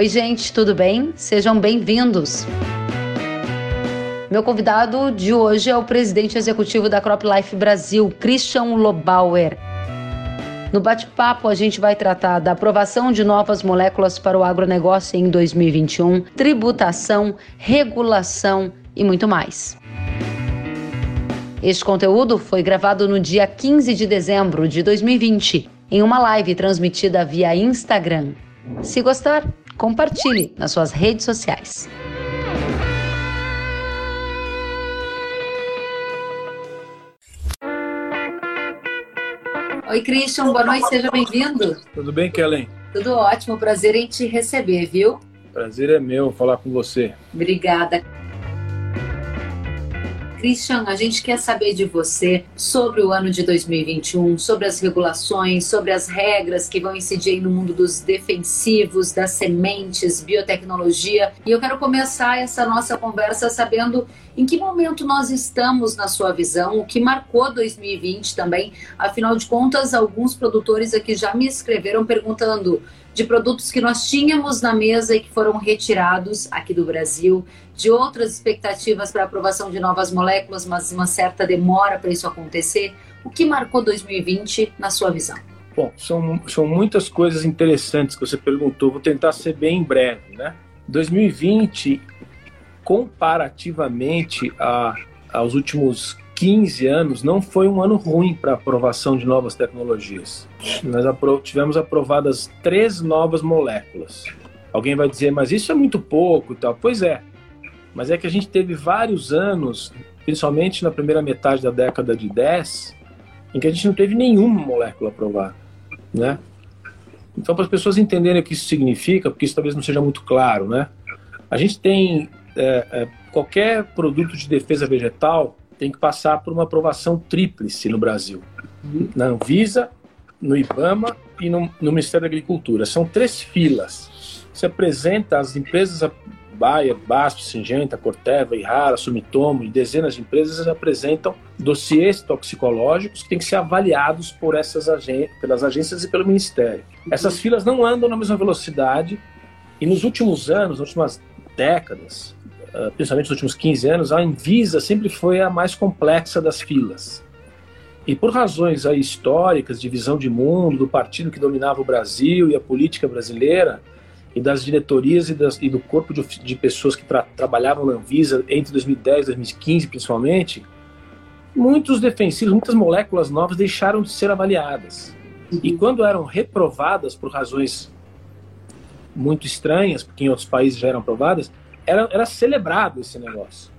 Oi, gente, tudo bem? Sejam bem-vindos. Meu convidado de hoje é o presidente executivo da CropLife Brasil, Christian Lobauer. No bate-papo, a gente vai tratar da aprovação de novas moléculas para o agronegócio em 2021, tributação, regulação e muito mais. Este conteúdo foi gravado no dia 15 de dezembro de 2020, em uma live transmitida via Instagram. Se gostar, compartilhe nas suas redes sociais. Oi, Christian, boa noite, seja bem-vindo. Tudo bem, Kellen? Tudo ótimo, prazer em te receber, viu? Prazer é meu falar com você. Obrigada. Christian, a gente quer saber de você sobre o ano de 2021, sobre as regulações, sobre as regras que vão incidir no mundo dos defensivos, das sementes, biotecnologia. E eu quero começar essa nossa conversa sabendo em que momento nós estamos na sua visão, o que marcou 2020 também. Afinal de contas, alguns produtores aqui já me escreveram perguntando de produtos que nós tínhamos na mesa e que foram retirados aqui do Brasil, de outras expectativas para aprovação de novas moléculas, mas uma certa demora para isso acontecer. O que marcou 2020 na sua visão? Bom, são, são muitas coisas interessantes que você perguntou. Vou tentar ser bem breve, né? 2020, comparativamente a, aos últimos 15 anos, não foi um ano ruim para aprovação de novas tecnologias. Nós apro tivemos aprovadas três novas moléculas. Alguém vai dizer, mas isso é muito pouco e tal. Pois é, mas é que a gente teve vários anos, principalmente na primeira metade da década de 10, em que a gente não teve nenhuma molécula aprovada, né? Então, para as pessoas entenderem o que isso significa, porque isso talvez não seja muito claro, né? A gente tem é, é, qualquer produto de defesa vegetal tem que passar por uma aprovação tríplice no Brasil. Na Anvisa, no IBAMA e no, no Ministério da Agricultura. São três filas. Você apresenta as empresas Bayer, BASF, Singenta, Corteva, Ihara, Sumitomo e dezenas de empresas apresentam dossiês toxicológicos que têm que ser avaliados por essas pelas agências e pelo Ministério. Essas filas não andam na mesma velocidade e nos últimos anos, nas últimas décadas, principalmente nos últimos 15 anos, a Anvisa sempre foi a mais complexa das filas. E por razões aí históricas, de visão de mundo, do partido que dominava o Brasil e a política brasileira, e das diretorias e, das, e do corpo de, de pessoas que tra trabalhavam na Anvisa entre 2010 e 2015, principalmente, muitos defensivos, muitas moléculas novas deixaram de ser avaliadas. E quando eram reprovadas por razões muito estranhas, porque em outros países já eram aprovadas, era, era celebrado esse negócio.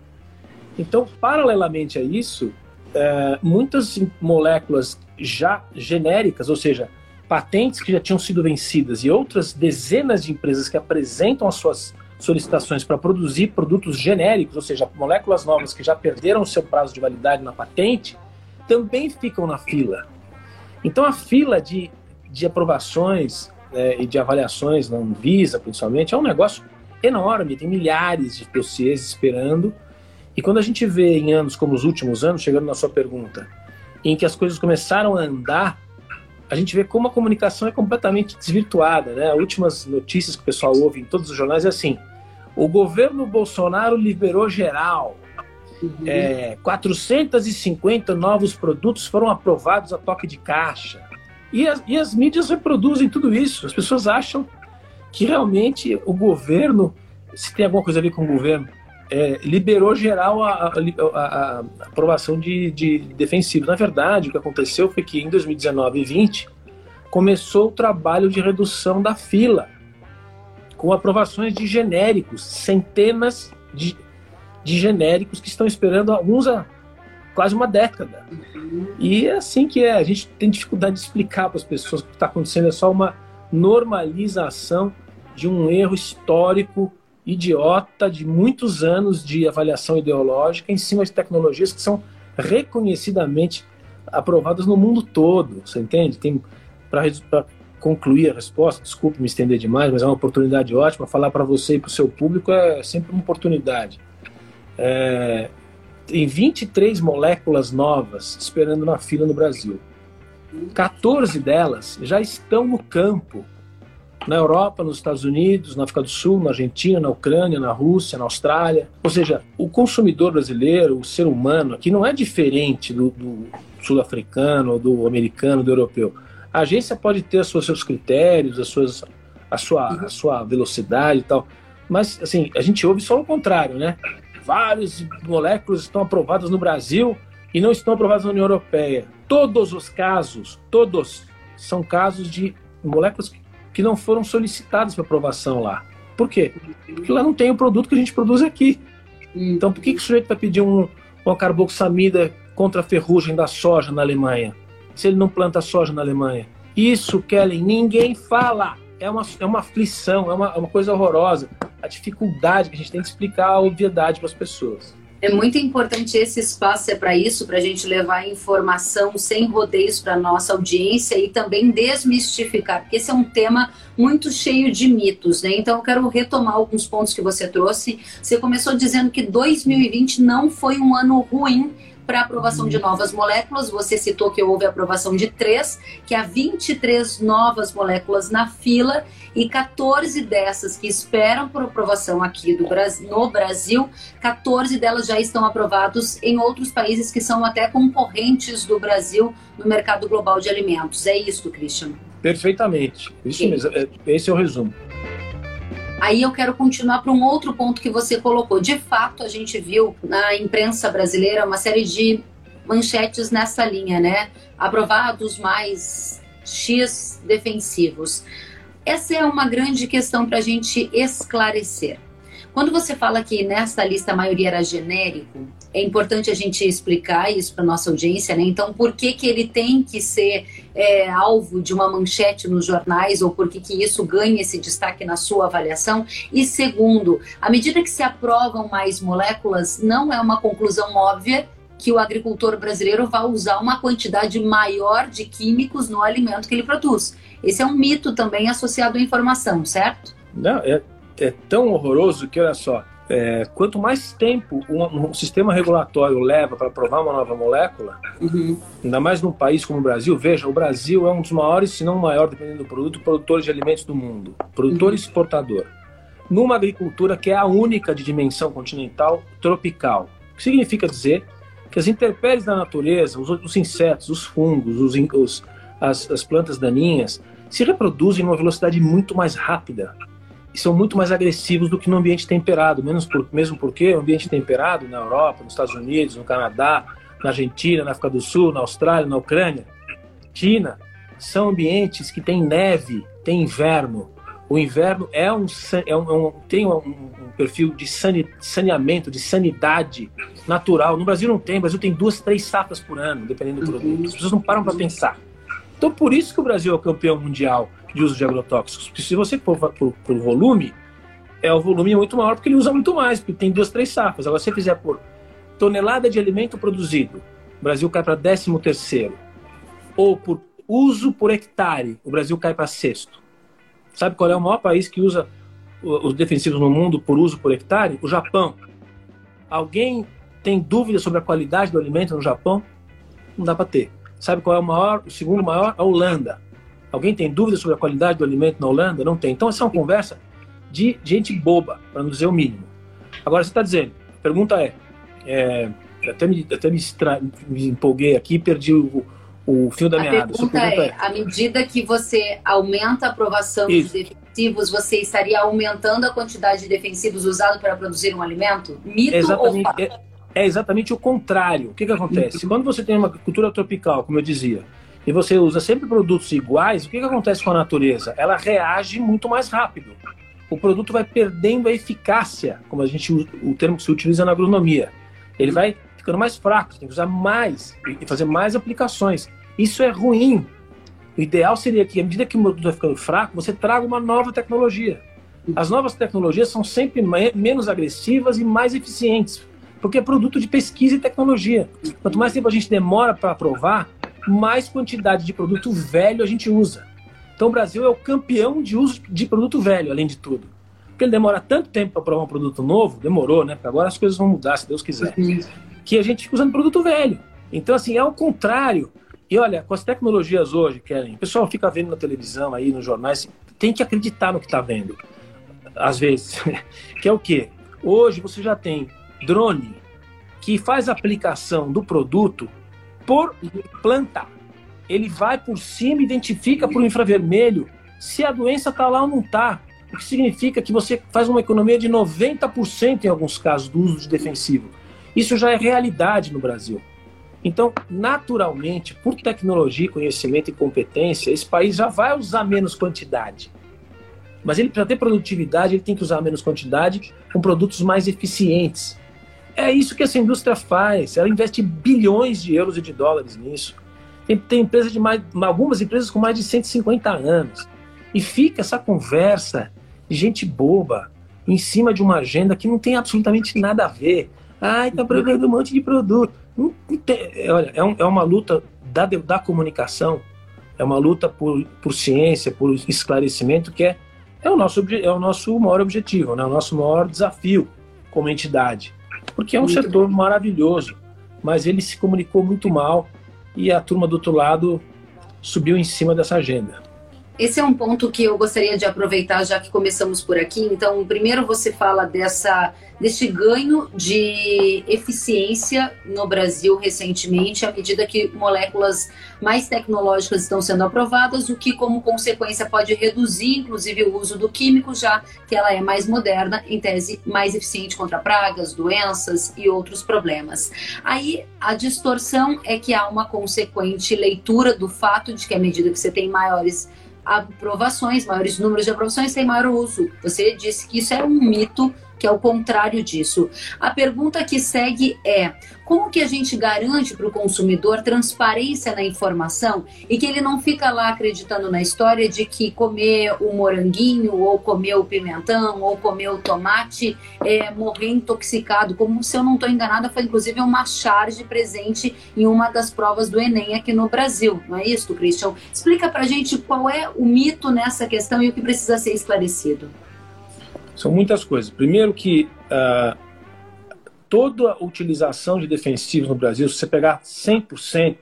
Então, paralelamente a isso, é, muitas moléculas já genéricas, ou seja, patentes que já tinham sido vencidas e outras dezenas de empresas que apresentam as suas solicitações para produzir produtos genéricos, ou seja, moléculas novas que já perderam o seu prazo de validade na patente, também ficam na fila. Então, a fila de, de aprovações é, e de avaliações na Anvisa, principalmente, é um negócio enorme, tem milhares de dossiês esperando. E quando a gente vê em anos como os últimos anos, chegando na sua pergunta, em que as coisas começaram a andar, a gente vê como a comunicação é completamente desvirtuada. Né? As últimas notícias que o pessoal ouve em todos os jornais é assim: o governo Bolsonaro liberou geral. Uhum. É, 450 novos produtos foram aprovados a toque de caixa. E as, e as mídias reproduzem tudo isso. As pessoas acham que realmente o governo, se tem alguma coisa a ver com o governo, é, liberou geral a, a, a, aprovação de, de, defensivos. Na verdade, o que aconteceu foi que em 2019 e 2020 começou o trabalho de redução da fila, com aprovações de genéricos, centenas de, de genéricos que estão esperando alguns há quase uma década. E é assim que é. A gente tem dificuldade de explicar para as pessoas o que está acontecendo. É só uma normalização de um erro histórico idiota de muitos anos de avaliação ideológica em cima de tecnologias que são reconhecidamente aprovadas no mundo todo, você entende? Tem para concluir a resposta, desculpe me estender demais, mas é uma oportunidade ótima. Falar para você e para o seu público é sempre uma oportunidade. É, tem 23 moléculas novas esperando na fila no Brasil. 14 delas já estão no campo na Europa, nos Estados Unidos, na África do Sul, na Argentina, na Ucrânia, na Rússia, na Austrália. Ou seja, o consumidor brasileiro, o ser humano aqui não é diferente do, do sul-africano, do americano, do europeu. A agência pode ter os seus critérios, as suas, a, sua, a sua velocidade e tal, mas assim, a gente ouve só o contrário, né? Várias moléculas estão aprovadas no Brasil e não estão aprovadas na União Europeia. Todos os casos, todos, são casos de moléculas que não foram solicitadas para aprovação lá. Por quê? Porque lá não tem o produto que a gente produz aqui. Então, por que, que o sujeito vai pedir um, uma carboxamida contra a ferrugem da soja na Alemanha, se ele não planta soja na Alemanha? Isso, Kellen, ninguém fala. É uma, é uma aflição, é uma, é uma coisa horrorosa. A dificuldade que a gente tem de explicar a obviedade para as pessoas. É muito importante esse espaço é para isso, para a gente levar informação sem rodeios para nossa audiência e também desmistificar, porque esse é um tema muito cheio de mitos, né? Então eu quero retomar alguns pontos que você trouxe. Você começou dizendo que 2020 não foi um ano ruim para aprovação de novas moléculas. Você citou que houve aprovação de três, que há 23 novas moléculas na fila e 14 dessas que esperam por aprovação aqui do Brasil, no Brasil, 14 delas já estão aprovados em outros países que são até concorrentes do Brasil no mercado global de alimentos. É isso, Christian? Perfeitamente. Isso mesmo. É, esse é o resumo. Aí eu quero continuar para um outro ponto que você colocou. De fato, a gente viu na imprensa brasileira uma série de manchetes nessa linha, né? Aprovados mais X defensivos. Essa é uma grande questão para a gente esclarecer. Quando você fala que nessa lista a maioria era genérico, é importante a gente explicar isso para nossa audiência, né? Então, por que, que ele tem que ser é, alvo de uma manchete nos jornais ou por que, que isso ganha esse destaque na sua avaliação? E segundo, à medida que se aprovam mais moléculas, não é uma conclusão óbvia que o agricultor brasileiro vai usar uma quantidade maior de químicos no alimento que ele produz. Esse é um mito também associado à informação, certo? Não, é, é tão horroroso que, olha só, é, quanto mais tempo um, um, sistema regulatório leva para aprovar uma nova molécula, uhum. ainda mais num país como o Brasil, veja, o Brasil é um dos maiores, se não o maior, dependendo do produto, produtor de alimentos do mundo, produtor uhum. e exportador. Numa agricultura que é a única de dimensão continental tropical, o que significa dizer que as intempéries da natureza, os, os insetos, os fungos, os, os as, as plantas daninhas, se reproduzem numa velocidade muito mais rápida são muito mais agressivos do que no ambiente temperado, menos por, mesmo porque o ambiente temperado na Europa, nos Estados Unidos, no Canadá, na Argentina, na África do Sul, na Austrália, na Ucrânia, China, são ambientes que têm neve, tem inverno. O inverno é um, é um, é um tem um, um, perfil de saneamento, de sanidade natural. No Brasil não tem, no Brasil tem duas, três safras por ano, dependendo do produto. As pessoas não param para pensar. Então, por isso que o Brasil é o campeão mundial de uso de agrotóxicos. Porque se você for por, por volume, é o volume muito maior porque ele usa muito mais, porque tem duas, três safras. Agora, se você fizer por tonelada de alimento produzido, o Brasil cai para 13 terceiro. Ou por uso por hectare, o Brasil cai para sexto. Sabe qual é o maior país que usa os defensivos no mundo por uso por hectare? O Japão. Alguém tem dúvida sobre a qualidade do alimento no Japão? Não dá para ter. Sabe qual é o maior, o segundo maior? A Holanda. Alguém tem dúvida sobre a qualidade do alimento na Holanda? Não tem. Então, essa é uma conversa de gente boba, para não dizer o mínimo. Agora, você está dizendo, a pergunta é, é até, me, até me, me, empolguei aqui perdi o, o fio da a meada. Pergunta pergunta é, é, à medida que você aumenta a aprovação Isso. dos defensivos, você estaria aumentando a quantidade de defensivos usados para produzir um alimento? Mito exatamente, ou fato? É, é, exatamente o contrário. O que, que acontece? Quando você tem uma cultura tropical, como eu dizia, e você usa sempre produtos iguais, o que, que acontece com a natureza? Ela reage muito mais rápido. O produto vai perdendo a eficácia, como a gente o termo que se utiliza na agronomia. Ele vai ficando mais fraco, tem que usar mais e fazer mais aplicações. Isso é ruim. O ideal seria que, à medida que o produto vai ficando fraco, você traga uma nova tecnologia. As novas tecnologias são sempre menos agressivas e mais eficientes, porque é produto de pesquisa e tecnologia. Quanto mais tempo a gente demora para aprovar, mais quantidade de produto velho a gente usa. Então o Brasil é o campeão de uso de produto velho, além de tudo. Porque ele demora tanto tempo para provar um produto novo, demorou, né? Porque agora as coisas vão mudar, se Deus quiser. Que a gente fica usando produto velho. Então, assim, é o contrário. E olha, com as tecnologias hoje, Kellen, o pessoal fica vendo na televisão, aí nos jornais, tem que acreditar no que está vendo. Às vezes, que é o quê? Hoje você já tem drone que faz aplicação do produto por planta. Ele vai por cima, identifica por infravermelho se a doença está lá ou não está. O que significa que você faz uma economia de 90% em alguns casos do uso de defensivo. Isso já é realidade no Brasil. Então, naturalmente, por tecnologia, conhecimento e competência, esse país já vai usar menos quantidade. Mas ele para ter produtividade, ele tem que usar menos quantidade com produtos mais eficientes. É isso que essa indústria faz. Ela investe bilhões de euros e de dólares nisso. Tem, tem empresas de mais, algumas empresas com mais de 150 anos. E fica essa conversa de gente boba em cima de uma agenda que não tem absolutamente nada a ver. Ai, tá proibindo um monte de produto. Não, não tem, olha, é, um, é, uma luta da, da comunicação, é uma luta por, por ciência, por esclarecimento, que é, é, o, nosso, é o nosso maior objetivo, né? o nosso maior desafio como entidade. Porque é um muito setor bem. maravilhoso, mas ele se comunicou muito mal e a turma do outro lado subiu em cima dessa agenda. Esse é um ponto que eu gostaria de aproveitar, já que começamos por aqui. Então, primeiro você fala dessa, desse ganho de eficiência no Brasil recentemente, à medida que moléculas mais tecnológicas estão sendo aprovadas, o que, como consequência, pode reduzir, inclusive, o uso do químico, já que ela é mais moderna, em tese, mais eficiente contra pragas, doenças e outros problemas. Aí, a distorção é que há uma consequente leitura do fato de que, à medida que você tem maiores aprovações, maiores números de aprovações, tem maior uso. Você disse que isso é um mito que é o contrário disso. A pergunta que segue é: como que a gente garante para o consumidor transparência na informação e que ele não fica lá acreditando na história de que comer o moranguinho, ou comer o pimentão, ou comer o tomate é morrer intoxicado? Como se eu não estou enganada, foi inclusive uma charge presente em uma das provas do Enem aqui no Brasil, não é isso, Christian? Explica para gente qual é o mito nessa questão e o que precisa ser esclarecido. São muitas coisas. Primeiro que uh, toda a utilização de defensivos no Brasil, se você pegar 100%,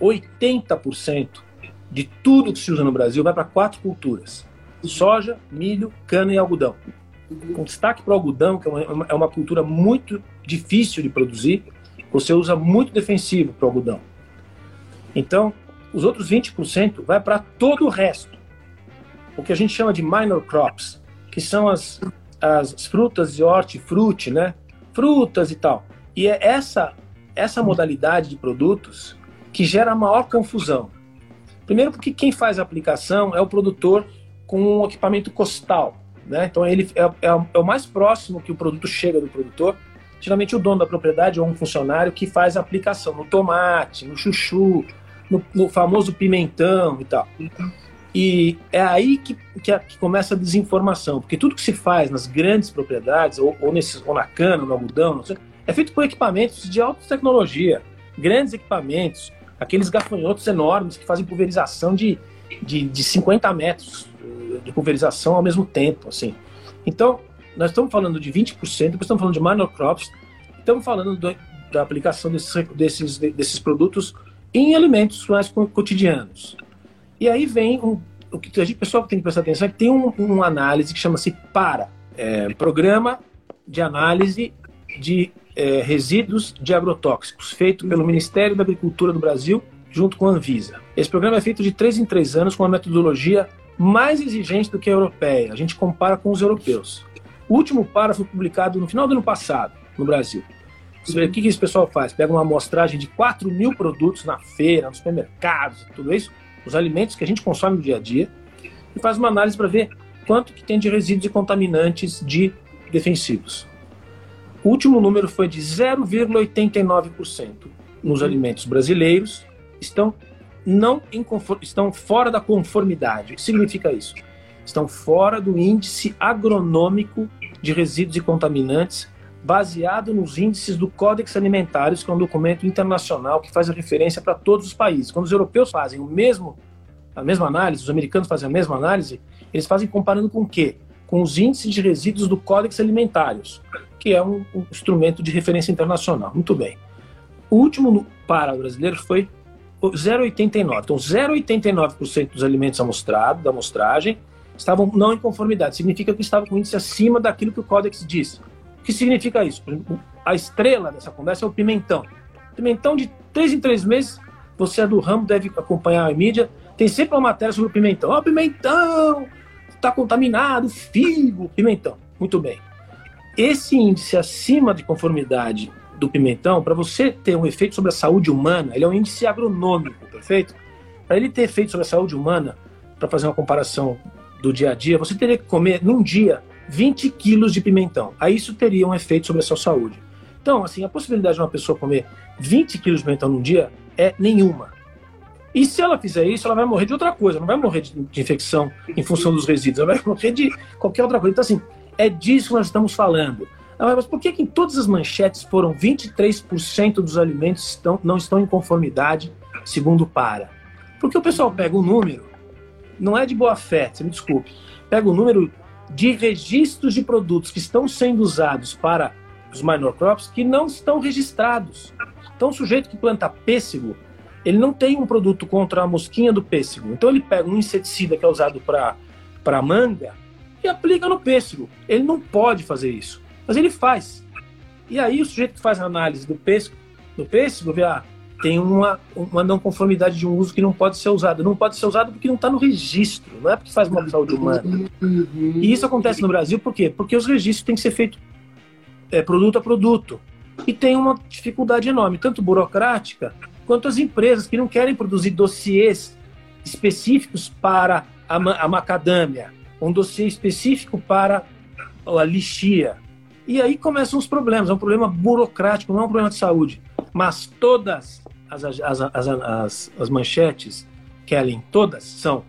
80% de tudo que se usa no Brasil vai para quatro culturas: soja, milho, cana e algodão. Com destaque para o algodão, que é uma, é uma cultura muito difícil de produzir, você usa muito defensivo para o algodão. Então, os outros 20% vai para todo o resto. O que a gente chama de minor crops, que são as, as frutas de hortifruti, né? Frutas e tal. E é essa, essa modalidade de produtos que gera a maior confusão. Primeiro porque quem faz a aplicação é o produtor com um equipamento costal, né? Então ele é, é, é o mais próximo que o produto chega do produtor. Geralmente o dono da propriedade ou um funcionário que faz a aplicação no tomate, no chuchu, no, no famoso pimentão e tal. E é aí que, que, que, começa a desinformação, porque tudo que se faz nas grandes propriedades, ou, ou, nesse, ou na cana, no algodão, sei, é feito com equipamentos de alta tecnologia, grandes equipamentos, aqueles gafanhotos enormes que fazem pulverização de, de, de 50 metros eh, de pulverização ao mesmo tempo. assim. Então, nós estamos falando de 20%, depois estamos falando de minor crops, estamos falando do, da aplicação desses, desses, desses produtos em alimentos mais cotidianos. E aí vem um, o que a gente, pessoal tem que prestar atenção é que tem um, uma análise que chama-se PARA, é, Programa de Análise de é, Resíduos de Agrotóxicos, feito pelo Ministério da Agricultura do Brasil junto com a Anvisa. Esse programa é feito de três em três anos com uma metodologia mais exigente do que a europeia. A gente compara com os europeus. O último PARA foi publicado no final do ano passado, no Brasil. O que, que esse pessoal faz? Pega uma amostragem de 4 mil produtos na feira, nos supermercados, tudo isso, os alimentos que a gente consome no dia a dia e faz uma análise para ver quanto que tem de resíduos e contaminantes de defensivos. O último número foi de 0,89% nos alimentos brasileiros estão não estão fora da conformidade. O que significa isso? Estão fora do índice agronômico de resíduos e contaminantes baseado nos índices do Codex Alimentares, que é um documento internacional que faz referência para todos os países. Quando os europeus fazem o mesmo, a mesma análise, os americanos fazem a mesma análise, eles fazem comparando com o quê? Com os índices de resíduos do Codex Alimentares, que é um, um instrumento de referência internacional. Muito bem. O último para o brasileiro foi 0,89. Então, 0,89% dos alimentos amostrados, da amostragem, estavam não em conformidade. Significa que estavam com índice acima daquilo que o Códex diz. O que significa isso? A estrela dessa conversa é o pimentão. Pimentão de três em três meses, você é do ramo, deve acompanhar a mídia, tem sempre uma matéria sobre o pimentão. Ó, oh, pimentão, está contaminado, figo, pimentão. Muito bem. Esse índice acima de conformidade do pimentão, para você ter um efeito sobre a saúde humana, ele é um índice agronômico, perfeito? Para ele ter efeito sobre a saúde humana, para fazer uma comparação do dia a dia, você teria que comer num dia 20 quilos de pimentão. Aí isso teria um efeito sobre a sua saúde. Então, assim, a possibilidade de uma pessoa comer 20 quilos de pimentão num dia é nenhuma. E se ela fizer isso, ela vai morrer de outra coisa, não vai morrer de, de infecção em função dos resíduos, ela vai morrer de qualquer outra coisa. Então, assim, é disso que nós estamos falando. Mas por que, que em todas as manchetes foram 23% dos alimentos estão, não estão em conformidade, segundo Para? Porque o pessoal pega o número, não é de boa fé, você me desculpe, pega o número de registros de produtos que estão sendo usados para os minor crops que não estão registrados. Então, o sujeito que planta pêssego, ele não tem um produto contra a mosquinha do pêssego. Então, ele pega um inseticida que é usado para manga e aplica no pêssego. Ele não pode fazer isso. Mas ele faz. E aí o sujeito que faz a análise do pêssego, do pêssego vê, ah, tem uma, uma não conformidade de um uso que não pode ser usado. Não pode ser usado porque não está no registro, não é porque faz mal à saúde humana. Uhum. E isso acontece no Brasil por quê? Porque os registros têm que ser feitos é, produto a produto. E tem uma dificuldade enorme, tanto burocrática, quanto as empresas que não querem produzir dossiês específicos para a, a macadâmia, um dossiê específico para a lixia, e aí começam os problemas. É um problema burocrático, não é um problema de saúde. Mas todas as, as, as, as, manchetes, Kellen, todas são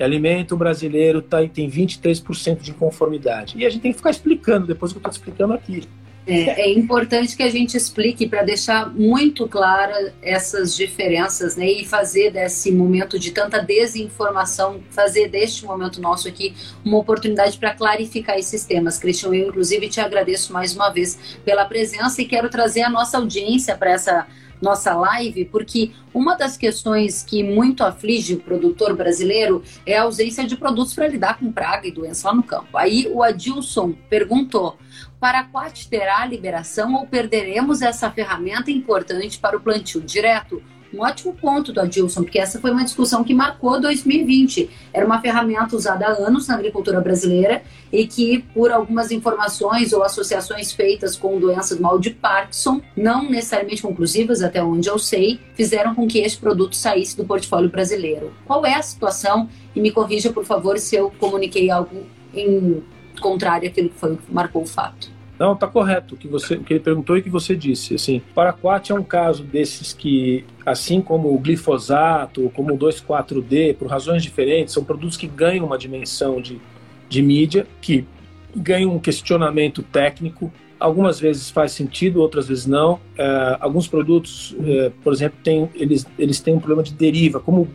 alimento brasileiro tá, tem 23% de inconformidade. E a gente tem que ficar explicando depois que eu estou explicando aqui. É, é, importante que a gente explique para deixar muito clara essas diferenças né, e fazer desse momento de tanta desinformação, fazer deste momento nosso aqui uma oportunidade para clarificar esses temas. Cristian, eu inclusive te agradeço mais uma vez pela presença e quero trazer a nossa audiência para essa nossa live, porque uma das questões que muito aflige o produtor brasileiro é a ausência de produtos para lidar com praga e doença lá no campo. Aí o Adilson perguntou: Paraquat terá liberação ou perderemos essa ferramenta importante para o plantio direto? Um ótimo ponto do Adilson, porque essa foi uma discussão que marcou 2020. Era uma ferramenta usada há anos na agricultura brasileira e que, por algumas informações ou associações feitas com doenças do mal de Parkinson, não necessariamente conclusivas, até onde eu sei, fizeram com que este produto saísse do portfólio brasileiro. Qual é a situação? E me corrija, por favor, se eu comuniquei algo em contrário àquilo que foi marcou o fato. Não, tá correto o que você, o que ele perguntou e o que você disse. Assim, Paraquat é um caso desses que, assim como o glifosato, como o 2,4-D, por razões diferentes, são produtos que ganham uma dimensão de, de mídia, que ganham um questionamento técnico. Algumas vezes faz sentido, outras vezes não. É, alguns produtos, é, por exemplo, tem, eles, eles têm um problema de deriva, como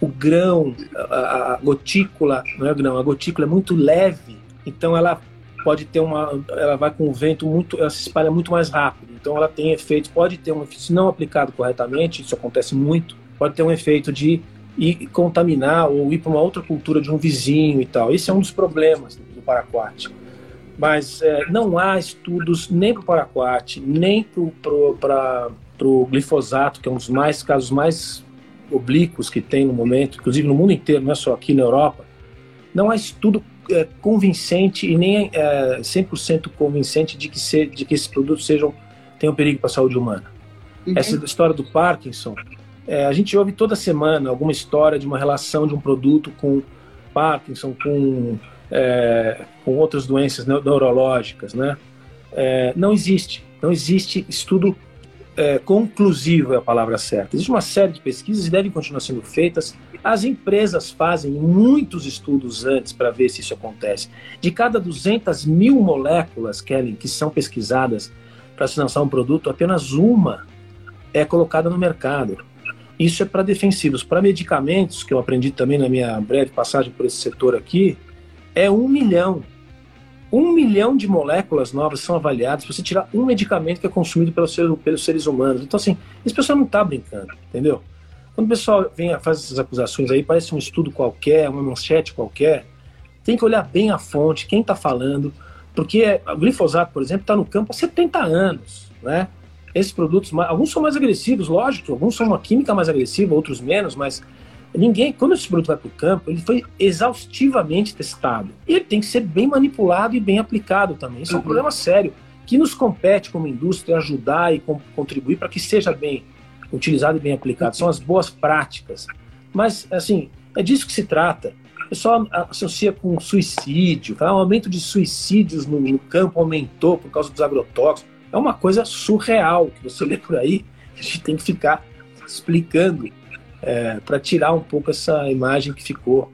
o grão, a, a gotícula, não é o grão, a gotícula é muito leve, então ela pode ter uma, ela vai com o vento muito, ela se espalha muito mais rápido. Então ela tem efeitos, pode ter um se não aplicado corretamente, isso acontece muito, pode ter um efeito de ir contaminar ou ir para uma outra cultura de um vizinho e tal. Esse é um dos problemas do paraquat. Mas é, não há estudos nem para o paraquat, nem para o glifosato, que é um dos mais casos mais oblíquos que tem no momento, inclusive no mundo inteiro, não é só aqui na Europa. Não há estudo é, convincente e nem é, 100% convincente de que, se, de que esses produtos sejam tenham perigo para a saúde humana. Uhum. Essa história do Parkinson, é, a gente ouve toda semana alguma história de uma relação de um produto com Parkinson, com, é, com outras doenças neurológicas, né? É, não existe, não existe estudo é, conclusivo é a palavra certa. Existe uma série de pesquisas e devem continuar sendo feitas. As empresas fazem muitos estudos antes para ver se isso acontece. De cada 200 mil moléculas, Kelly, que são pesquisadas para se lançar um produto, apenas uma é colocada no mercado. Isso é para defensivos. Para medicamentos, que eu aprendi também na minha breve passagem por esse setor aqui, é um milhão. Um milhão de moléculas novas são avaliadas para você tirar um medicamento que é consumido pelos seres, pelos seres humanos. Então, assim, esse pessoal não está brincando, entendeu? Quando o pessoal vem a fazer essas acusações aí, parece um estudo qualquer, uma manchete qualquer, tem que olhar bem a fonte, quem está falando, porque o glifosato, por exemplo, está no campo há 70 anos, né? Esses produtos, alguns são mais agressivos, lógico, alguns são uma química mais agressiva, outros menos, mas ninguém, quando esse produto vai para o campo, ele foi exaustivamente testado. E ele tem que ser bem manipulado e bem aplicado também. Isso uhum. é um uhum. problema sério, que nos compete como indústria ajudar e contribuir para que seja bem utilizado e bem aplicado. São as boas práticas. Mas, assim, é disso que se trata pessoal associa com suicídio, tá? o aumento de suicídios no, no, campo aumentou por causa dos agrotóxicos. É uma coisa surreal que você lê por aí, a gente tem que ficar explicando é, para tirar um pouco essa imagem que ficou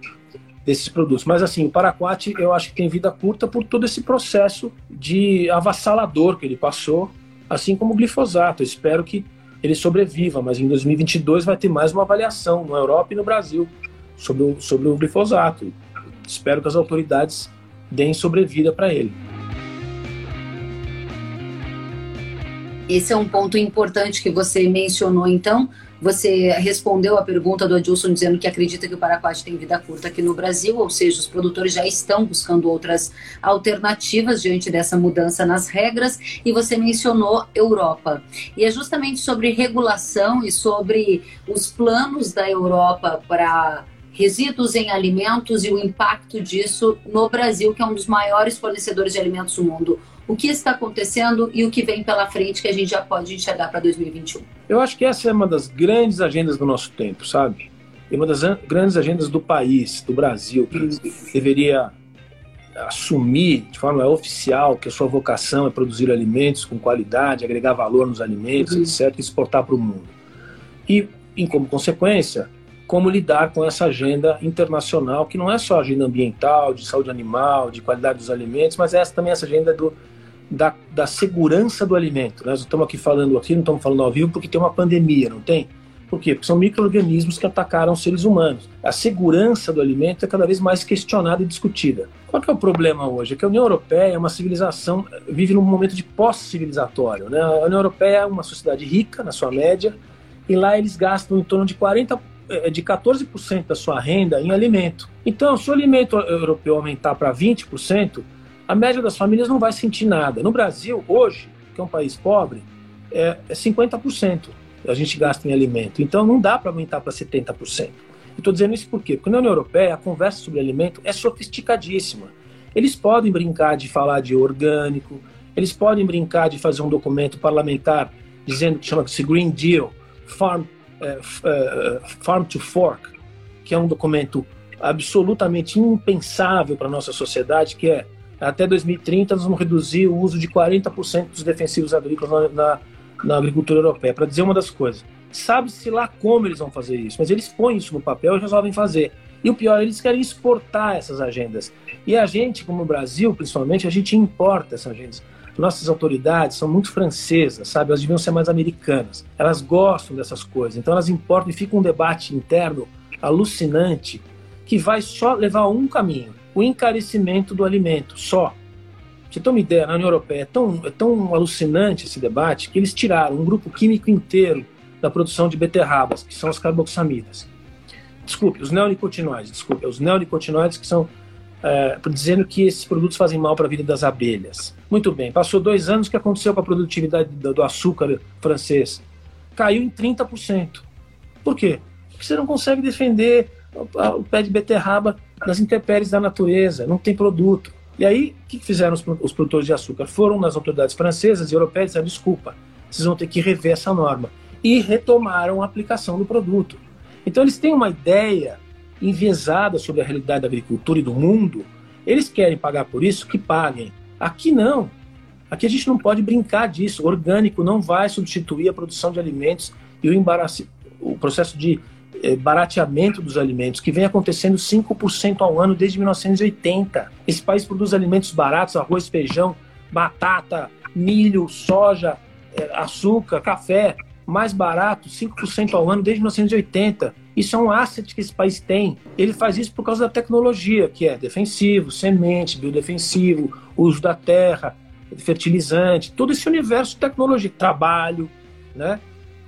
desses produtos. Mas assim, o paraquat eu acho que tem vida curta por todo esse processo de avassalador que ele passou, assim como o glifosato. Eu espero que ele sobreviva, mas em 2022 vai ter mais uma avaliação na Europa e no Brasil sobre o, sobre o glifosato. Espero que as autoridades deem sobrevida para ele. Esse é um ponto importante que você mencionou, então. Você respondeu a pergunta do Adilson dizendo que acredita que o paraquat tem vida curta aqui no Brasil, ou seja, os produtores já estão buscando outras alternativas diante dessa mudança nas regras, e você mencionou Europa. E é justamente sobre regulação e sobre os planos da Europa para resíduos em alimentos e o impacto disso no Brasil, que é um dos maiores fornecedores de alimentos do mundo. O que está acontecendo e o que vem pela frente que a gente já pode enxergar para 2021? Eu acho que essa é uma das grandes agendas do nosso tempo, sabe? E uma das grandes agendas do país, do Brasil, que deveria assumir de forma oficial que a sua vocação é produzir alimentos com qualidade, agregar valor nos alimentos, uhum. etc., e exportar para o mundo. E, em como consequência, como lidar com essa agenda internacional, que não é só agenda ambiental, de saúde animal, de qualidade dos alimentos, mas é também essa agenda do, da, da segurança do alimento. Nós estamos aqui falando aqui, não estamos falando ao vivo porque tem uma pandemia, não tem? Por quê? Porque são micro-organismos que atacaram seres humanos. A segurança do alimento é cada vez mais questionada e discutida. Qual que é o problema hoje? É que a União Europeia é uma civilização, vive num momento de pós-civilizatório. Né? A União Europeia é uma sociedade rica, na sua média, e lá eles gastam em torno de 40 é, de 14% da sua renda em alimento. Então, se o alimento europeu aumentar para 20%, a média das famílias não vai sentir nada. No Brasil, hoje, que é um país pobre, é 50% a gente gasta em alimento. Então, não dá para aumentar para 70%. Estou dizendo isso por quê? Porque na União Europeia a conversa sobre alimento é sofisticadíssima. Eles podem brincar de falar de orgânico, eles podem brincar de fazer um documento parlamentar dizendo que chama-se Green Deal, Farm é, é, Farm to Fork, que é um documento absolutamente impensável para a nossa sociedade, que é até 2030 nós vamos reduzir o uso de 40% dos defensivos agrícolas na, na, na agricultura europeia. Para dizer uma das coisas, sabe-se lá como eles vão fazer isso, mas eles põem isso no papel e resolvem fazer. E o pior, eles querem exportar essas agendas. E a gente, como o Brasil, principalmente, a gente importa essas agendas nossas autoridades são muito francesas, sabe? Elas deviam ser mais americanas. Elas gostam dessas coisas, então elas importam e fica um debate interno alucinante que vai só levar um caminho: o encarecimento do alimento, só. Você tem uma ideia, na União Europeia é tão, é tão alucinante esse debate que eles tiraram um grupo químico inteiro da produção de beterrabas, que são as carboxamidas. Desculpe, os neonicotinoides, desculpe, os neonicotinoides que são é, dizendo que esses produtos fazem mal para a vida das abelhas. Muito bem, passou dois anos, o que aconteceu com a produtividade do açúcar francês? Caiu em 30%. Por quê? Porque você não consegue defender o pé de beterraba nas intempéries da natureza, não tem produto. E aí, o que fizeram os produtores de açúcar? Foram nas autoridades francesas e europeias e disseram, desculpa, vocês vão ter que rever essa norma. E retomaram a aplicação do produto. Então eles têm uma ideia enviesada sobre a realidade da agricultura e do mundo, eles querem pagar por isso, que paguem. Aqui não. Aqui a gente não pode brincar disso. O orgânico não vai substituir a produção de alimentos e o, embaraço, o processo de barateamento dos alimentos, que vem acontecendo 5% ao ano desde 1980. Esse país produz alimentos baratos, arroz, feijão, batata, milho, soja, eh, açúcar, café, mais barato, 5% ao ano desde 1980. Isso é um asset que esse país tem. Ele faz isso por causa da tecnologia, que é defensivo, semente, biodefensivo, uso da terra, fertilizante, todo esse universo de tecnologia, trabalho, né?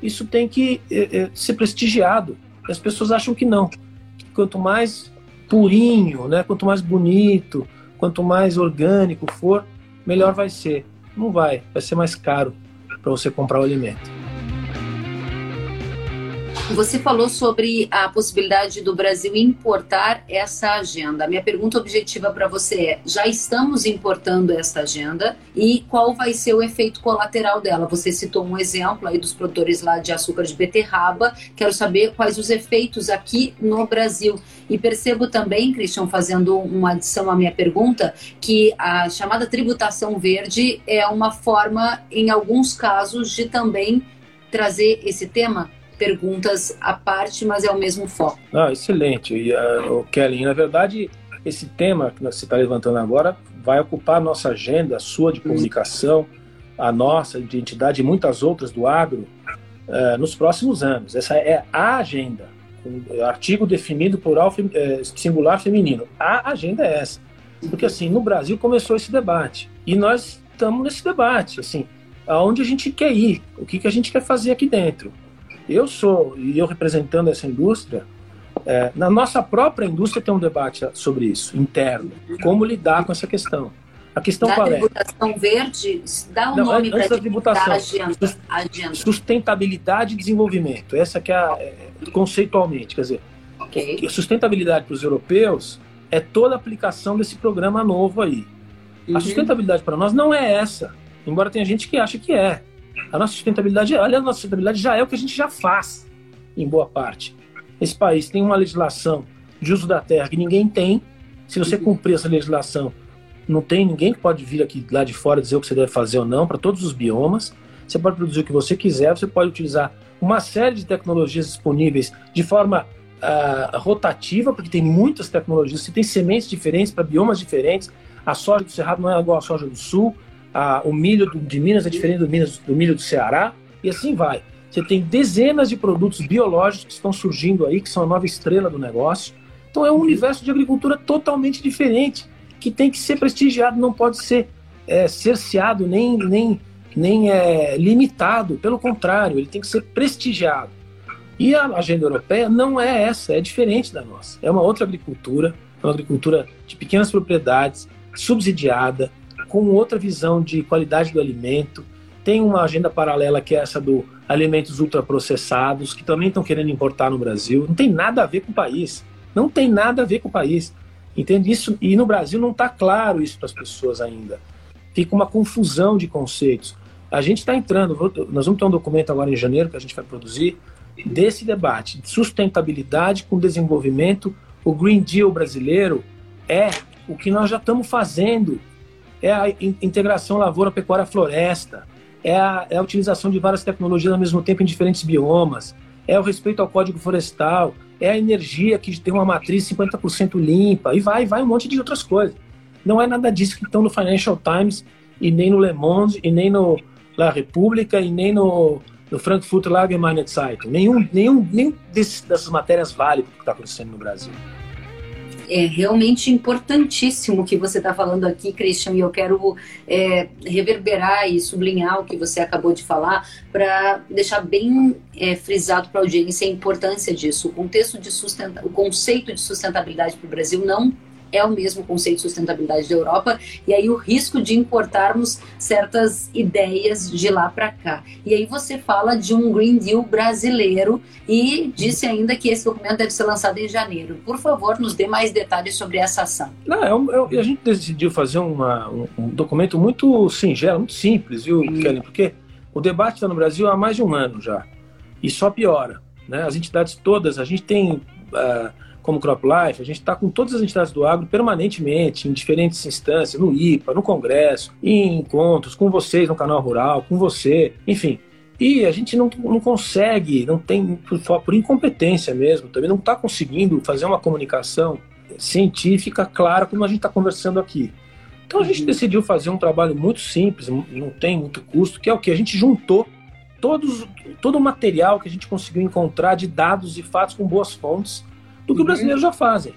Isso tem que é, é, ser prestigiado. E as pessoas acham que não. Quanto mais purinho, né? quanto mais bonito, quanto mais orgânico for, melhor vai ser. Não vai, vai ser mais caro para você comprar o alimento. Você falou sobre a possibilidade do Brasil importar essa agenda. Minha pergunta objetiva para você é: já estamos importando essa agenda e qual vai ser o efeito colateral dela? Você citou um exemplo aí dos produtores lá de açúcar de beterraba. Quero saber quais os efeitos aqui no Brasil. E percebo também, Christian, fazendo uma adição à minha pergunta, que a chamada tributação verde é uma forma, em alguns casos, de também trazer esse tema perguntas à parte, mas é o mesmo foco. Ah, excelente. E, uh, Kelly, na verdade, esse tema que você está levantando agora vai ocupar a nossa agenda, a sua de comunicação, a nossa de entidade e muitas outras do agro uh, nos próximos anos. Essa é a agenda. Um artigo definido plural eh, singular feminino. A agenda é essa. Porque assim, no Brasil começou esse debate e nós estamos nesse debate, assim, aonde a gente quer ir, o que, que a gente quer fazer aqui dentro. Eu sou, e eu representando essa indústria, é, na nossa própria indústria tem um debate sobre isso, interno. Como lidar com essa questão. A questão da qual é? tributação verde, dá um Não, nome para a tributação. Agenda, agenda. Sustentabilidade e desenvolvimento. Essa que é, a, é conceitualmente, quer dizer, okay. sustentabilidade para os europeus é toda a aplicação desse programa novo aí. Uhum. A sustentabilidade para nós não é essa, embora tenha gente que acha que é. A nossa sustentabilidade, olha, a nossa sustentabilidade já é o que a gente já faz, em boa parte. Esse país tem uma legislação de uso da terra que ninguém tem. Se você cumprir essa legislação, não tem ninguém que pode vir aqui lá de fora dizer o que você deve fazer ou não, para todos os biomas. Você pode produzir o que você quiser, você pode utilizar uma série de tecnologias disponíveis de forma uh, rotativa, porque tem muitas tecnologias, você tem sementes diferentes para biomas diferentes. A soja do Cerrado não é igual à soja do Sul, a, o milho de Minas é diferente do, Minas, do milho do Ceará, e assim vai. Você tem dezenas de produtos biológicos que estão surgindo aí, que são a nova estrela do negócio. Então é um universo de agricultura totalmente diferente, que tem que ser prestigiado, não pode ser é, cerceado nem, nem, nem é, limitado. Pelo contrário, ele tem que ser prestigiado. E a agenda europeia não é essa, é diferente da nossa. É uma outra agricultura, uma agricultura de pequenas propriedades, subsidiada, com outra visão de qualidade do alimento. Tem uma agenda paralela que é essa do alimentos ultraprocessados, que também estão querendo importar no Brasil. Não tem nada a ver com o país. Não tem nada a ver com o país. Entende isso? E no Brasil não está claro isso para as pessoas ainda. Fica uma confusão de conceitos. A gente está entrando, nós vamos ter um documento agora em janeiro que a gente vai produzir desse debate de sustentabilidade com desenvolvimento. O Green Deal brasileiro é o que nós já estamos fazendo é a integração lavoura-pecuária-floresta, é a, é a utilização de várias tecnologias ao mesmo tempo em diferentes biomas, é o respeito ao código florestal, é a energia que tem uma matriz 50% limpa, e vai, vai um monte de outras coisas. Não é nada disso que estão no Financial Times, e nem no Le Monde, e nem no La República, e nem no, no Frankfurter Allgemeine Zeitung. Nenhum, nenhum, nenhum desses, dessas matérias vale o que está acontecendo no Brasil é realmente importantíssimo o que você está falando aqui, Christian, e eu quero é, reverberar e sublinhar o que você acabou de falar para deixar bem é, frisado para a audiência a importância disso. O contexto de sustenta o conceito de sustentabilidade para o Brasil não é o mesmo conceito de sustentabilidade da Europa, e aí o risco de importarmos certas ideias de lá para cá. E aí você fala de um Green Deal brasileiro e disse ainda que esse documento deve ser lançado em janeiro. Por favor, nos dê mais detalhes sobre essa ação. Não, é, é, a gente decidiu fazer uma, um, um, documento muito singelo, muito simples, viu, hum. Kelly? Porque o debate está no Brasil há mais de um ano já, e só piora. Né? As entidades todas, a gente tem... Uh, como CropLife, a gente está com todas as entidades do agro permanentemente, em diferentes instâncias, no IPA, no Congresso, em encontros, com vocês no canal rural, com você, enfim. E a gente não, não consegue, não tem, por, por incompetência mesmo, também não está conseguindo fazer uma comunicação científica clara como a gente está conversando aqui. Então a gente uhum. decidiu fazer um trabalho muito simples, não tem muito custo, que é o que? A gente juntou todos, todo o material que a gente conseguiu encontrar de dados e fatos com boas fontes do que os brasileiros já fazem.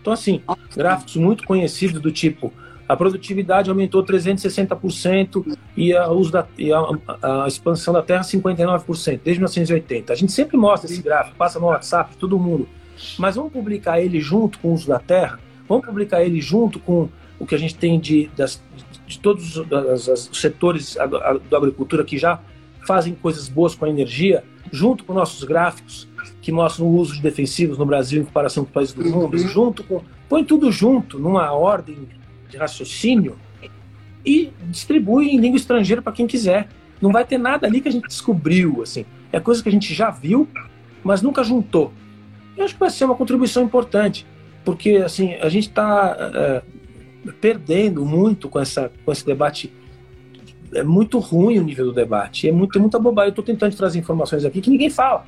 Então, assim, gráficos muito conhecidos do tipo A produtividade aumentou 360% e a, uso da, e a, a, expansão da terra 59%, desde 1980. A gente sempre mostra esse gráfico, passa no WhatsApp, todo mundo. Mas vamos publicar ele junto com o uso da terra? Vamos publicar ele junto com o que a gente tem de, das, de todos os setores da agricultura que já fazem coisas boas com a energia, junto com nossos gráficos que mostram o uso de defensivos no Brasil em comparação com os países do mundo, uhum. junto com põe tudo junto numa ordem de raciocínio e distribui em língua estrangeira para quem quiser. Não vai ter nada ali que a gente descobriu, assim. É coisa que a gente já viu, mas nunca juntou. Eu acho que vai ser uma contribuição importante, porque assim a gente está é, perdendo muito com essa com esse debate. É muito ruim o nível do debate. É muito, muita bobagem. Eu estou tentando trazer informações aqui que ninguém fala.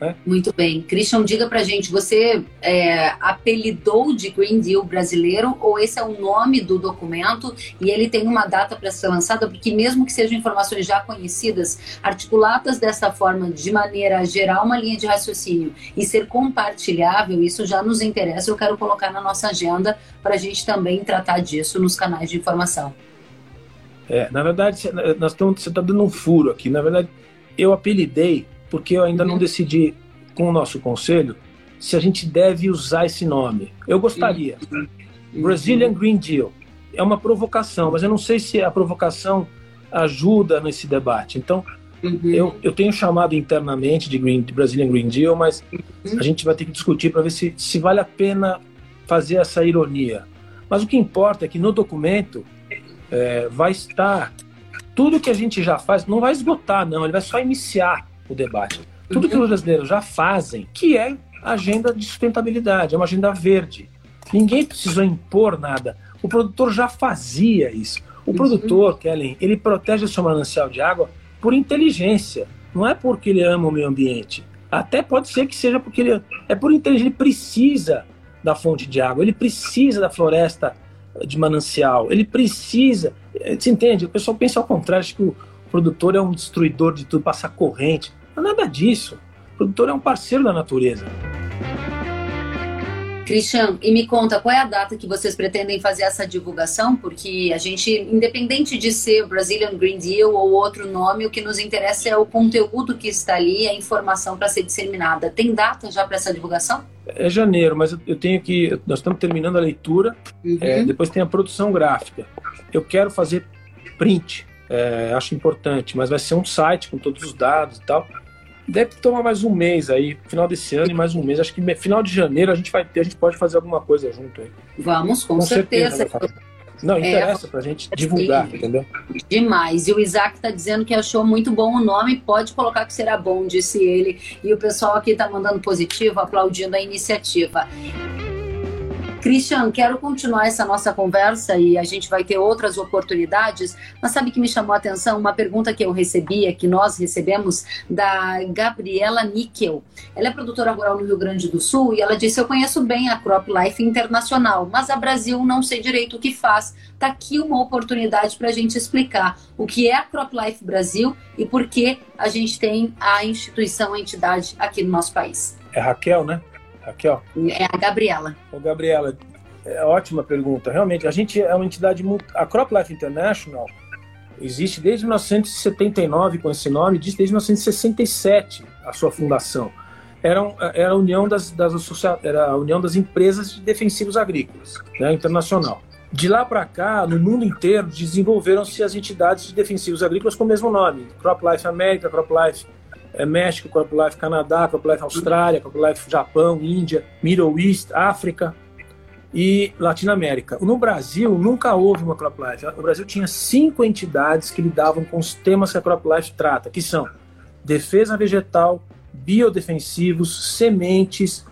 Né? Muito bem. Christian, diga pra gente, você é, apelidou de Green Deal brasileiro ou esse é o nome do documento e ele tem uma data para ser lançada? Porque mesmo que sejam informações já conhecidas, articuladas dessa forma, de maneira a gerar uma linha de raciocínio e ser compartilhável, isso já nos interessa. Eu quero colocar na nossa agenda para a gente também tratar disso nos canais de informação. É, na verdade, nós estamos, você está dando um furo aqui. Na verdade, eu apelidei porque eu ainda não uhum. decidi com o nosso conselho se a gente deve usar esse nome. Eu gostaria. Uhum. Brazilian Green Deal. É uma provocação, mas eu não sei se a provocação ajuda nesse debate. Então, uhum. eu, eu tenho chamado internamente de, Green, de Brazilian Green Deal, mas uhum. a gente vai ter que discutir para ver se, se vale a pena fazer essa ironia. Mas o que importa é que no documento é, vai estar tudo que a gente já faz, não vai esgotar, não, ele vai só iniciar o debate. Tudo que os brasileiros já fazem, que é agenda de sustentabilidade, é uma agenda verde. Ninguém precisou impor nada. O produtor já fazia isso. O produtor, Kellen, ele protege o seu manancial de água por inteligência. Não é porque ele ama o meio ambiente. Até pode ser que seja porque ele é por inteligência. Ele precisa da fonte de água, ele precisa da floresta de manancial, ele precisa. Você entende? O pessoal pensa ao contrário, acho que o produtor é um destruidor de tudo, passar corrente. Não é nada disso. O produtor é um parceiro da natureza. Christian, e me conta, qual é a data que vocês pretendem fazer essa divulgação? Porque a gente, independente de ser Brazilian Green Deal ou outro nome, o que nos interessa é o conteúdo que está ali, a informação para ser disseminada. Tem data já para essa divulgação? É janeiro, mas eu tenho que. Nós estamos terminando a leitura, uhum. é, depois tem a produção gráfica. Eu quero fazer print, é, acho importante, mas vai ser um site com todos os dados e tal. Deve tomar mais um mês aí, final desse ano e mais um mês. Acho que final de janeiro a gente vai ter, a gente pode fazer alguma coisa junto aí. Vamos, com, com certeza. certeza não, é, interessa é, pra gente divulgar, sim. entendeu? Demais. E o Isaac tá dizendo que achou muito bom o nome, pode colocar que será bom, disse ele. E o pessoal aqui tá mandando positivo, aplaudindo a iniciativa. Christian, quero continuar essa nossa conversa e a gente vai ter outras oportunidades, mas sabe que me chamou a atenção uma pergunta que eu recebi, que nós recebemos, da Gabriela Níquel. Ela é produtora rural no Rio Grande do Sul e ela disse: Eu conheço bem a Crop Life Internacional, mas a Brasil não sei direito o que faz. Está aqui uma oportunidade para a gente explicar o que é a Crop Life Brasil e por que a gente tem a instituição, a entidade aqui no nosso país. É Raquel, né? Aqui, ó. É a Gabriela. Ô, Gabriela, é ótima pergunta. Realmente, a gente é uma entidade muito. A Crop Life International existe desde 1979 com esse nome, desde 1967 a sua fundação. Era, era, a, união das, das associa... era a união das empresas de defensivos agrícolas, né, internacional. De lá para cá, no mundo inteiro, desenvolveram-se as entidades de defensivos agrícolas com o mesmo nome: Crop Life América, Crop Life é México, CropLife Canadá, CropLife Austrália, CropLife Japão, Índia, Middle East, África e Latinoamérica. No Brasil, nunca houve uma CropLife. O Brasil tinha cinco entidades que lidavam com os temas que a CropLife trata, que são defesa vegetal, biodefensivos, sementes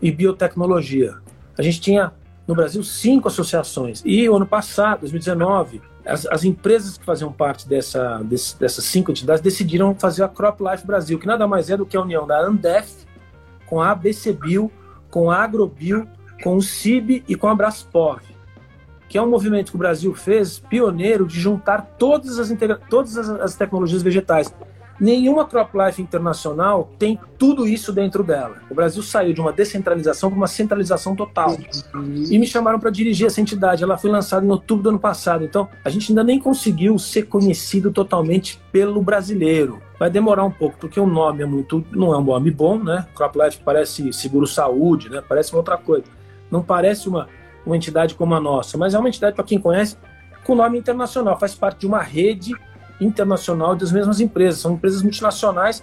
e biotecnologia. A gente tinha no Brasil cinco associações. E o ano passado, 2019, as, as, empresas que faziam parte dessa, desse, dessas cinco entidades decidiram fazer a Crop Life Brasil, que nada mais é do que a união da Andef com a ABCBio, com a Agrobio, com o CIB e com a Braspov, que é um movimento que o Brasil fez pioneiro de juntar todas as, todas as, as tecnologias vegetais. Nenhuma crop life internacional tem tudo isso dentro dela. O Brasil saiu de uma descentralização para uma centralização total. E me chamaram para dirigir essa entidade. Ela foi lançada em outubro do ano passado. Então, a gente ainda nem conseguiu ser conhecido totalmente pelo brasileiro. Vai demorar um pouco, porque o nome é muito, não é um nome bom, né? Crop Life parece seguro saúde, né? Parece uma outra coisa. Não parece uma, uma entidade como a nossa, mas é uma entidade para quem conhece com nome internacional. Faz parte de uma rede internacional das mesmas empresas. São empresas multinacionais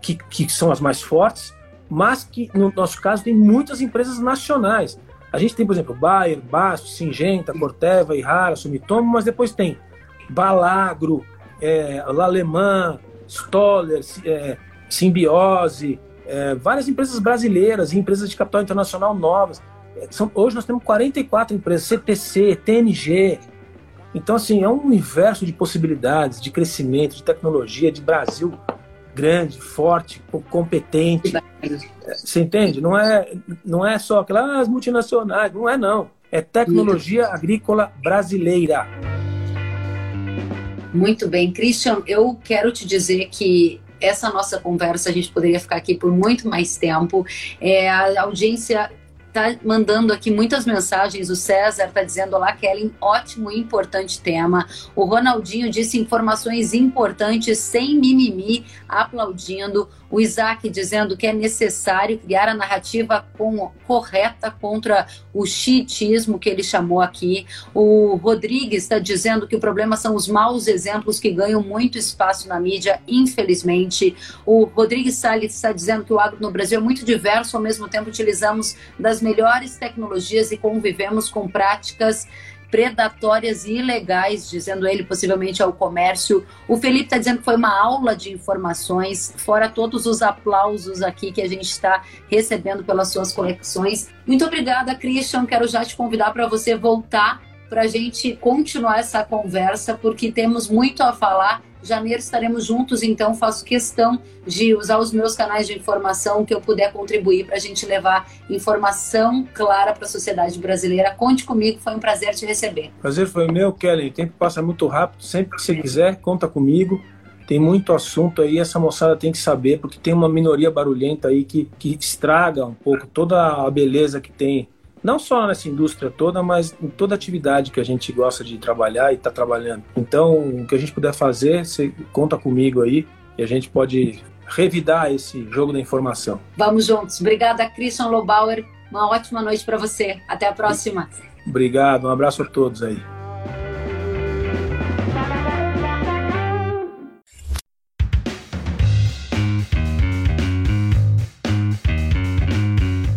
que, que são as mais fortes, mas que, no nosso caso, tem muitas empresas nacionais. A gente tem, por exemplo, Bayer, Basto, Singenta, Corteva, Ihara, Sumitomo, mas depois tem Balagro, é, L'Alemã, Stoller, é, Simbiose, é, várias empresas brasileiras e empresas de capital internacional novas. É, são, hoje nós temos 44 empresas, CTC, TNG, então, assim, é um universo de possibilidades, de crescimento, de tecnologia, de Brasil grande, forte, competente. Você entende? Não é, não é só aquelas ah, multinacionais, não é não. É tecnologia agrícola brasileira. Muito bem, Christian, eu quero te dizer que essa nossa conversa a gente poderia ficar aqui por muito mais tempo. É, a audiência tá mandando aqui muitas mensagens. O César tá dizendo: Olá, Kellen, ótimo e importante tema. O Ronaldinho disse informações importantes sem mimimi, aplaudindo o Isaac dizendo que é necessário criar a narrativa com, correta contra o xiitismo que ele chamou aqui. O Rodrigues está dizendo que o problema são os maus exemplos que ganham muito espaço na mídia, infelizmente. O Rodrigues Salles está dizendo que o agro no Brasil é muito diverso, ao mesmo tempo utilizamos das melhores tecnologias e convivemos com práticas predatórias e ilegais, dizendo ele possivelmente ao comércio. O Felipe está dizendo que foi uma aula de informações, fora todos os aplausos aqui que a gente está recebendo pelas suas coleções. Muito obrigada, Christian. Quero já te convidar para você voltar para a gente continuar essa conversa, porque temos muito a falar janeiro estaremos juntos, então faço questão de usar os meus canais de informação que eu puder contribuir para a gente levar informação clara para a sociedade brasileira. Conte comigo, foi um prazer te receber. Prazer foi meu, Kelly. O tempo passa muito rápido. Sempre que você quiser, conta comigo. Tem muito assunto aí, essa moçada tem que saber, porque tem uma minoria barulhenta aí que, que estraga um pouco toda a beleza que tem não só nessa indústria toda, mas em toda atividade que a gente gosta de trabalhar e está trabalhando. Então, o que a gente puder fazer, você conta comigo aí e a gente pode revidar esse jogo da informação. Vamos juntos. Obrigada, Christian Lobauer. Uma ótima noite para você. Até a próxima. Obrigado. Um abraço a todos aí.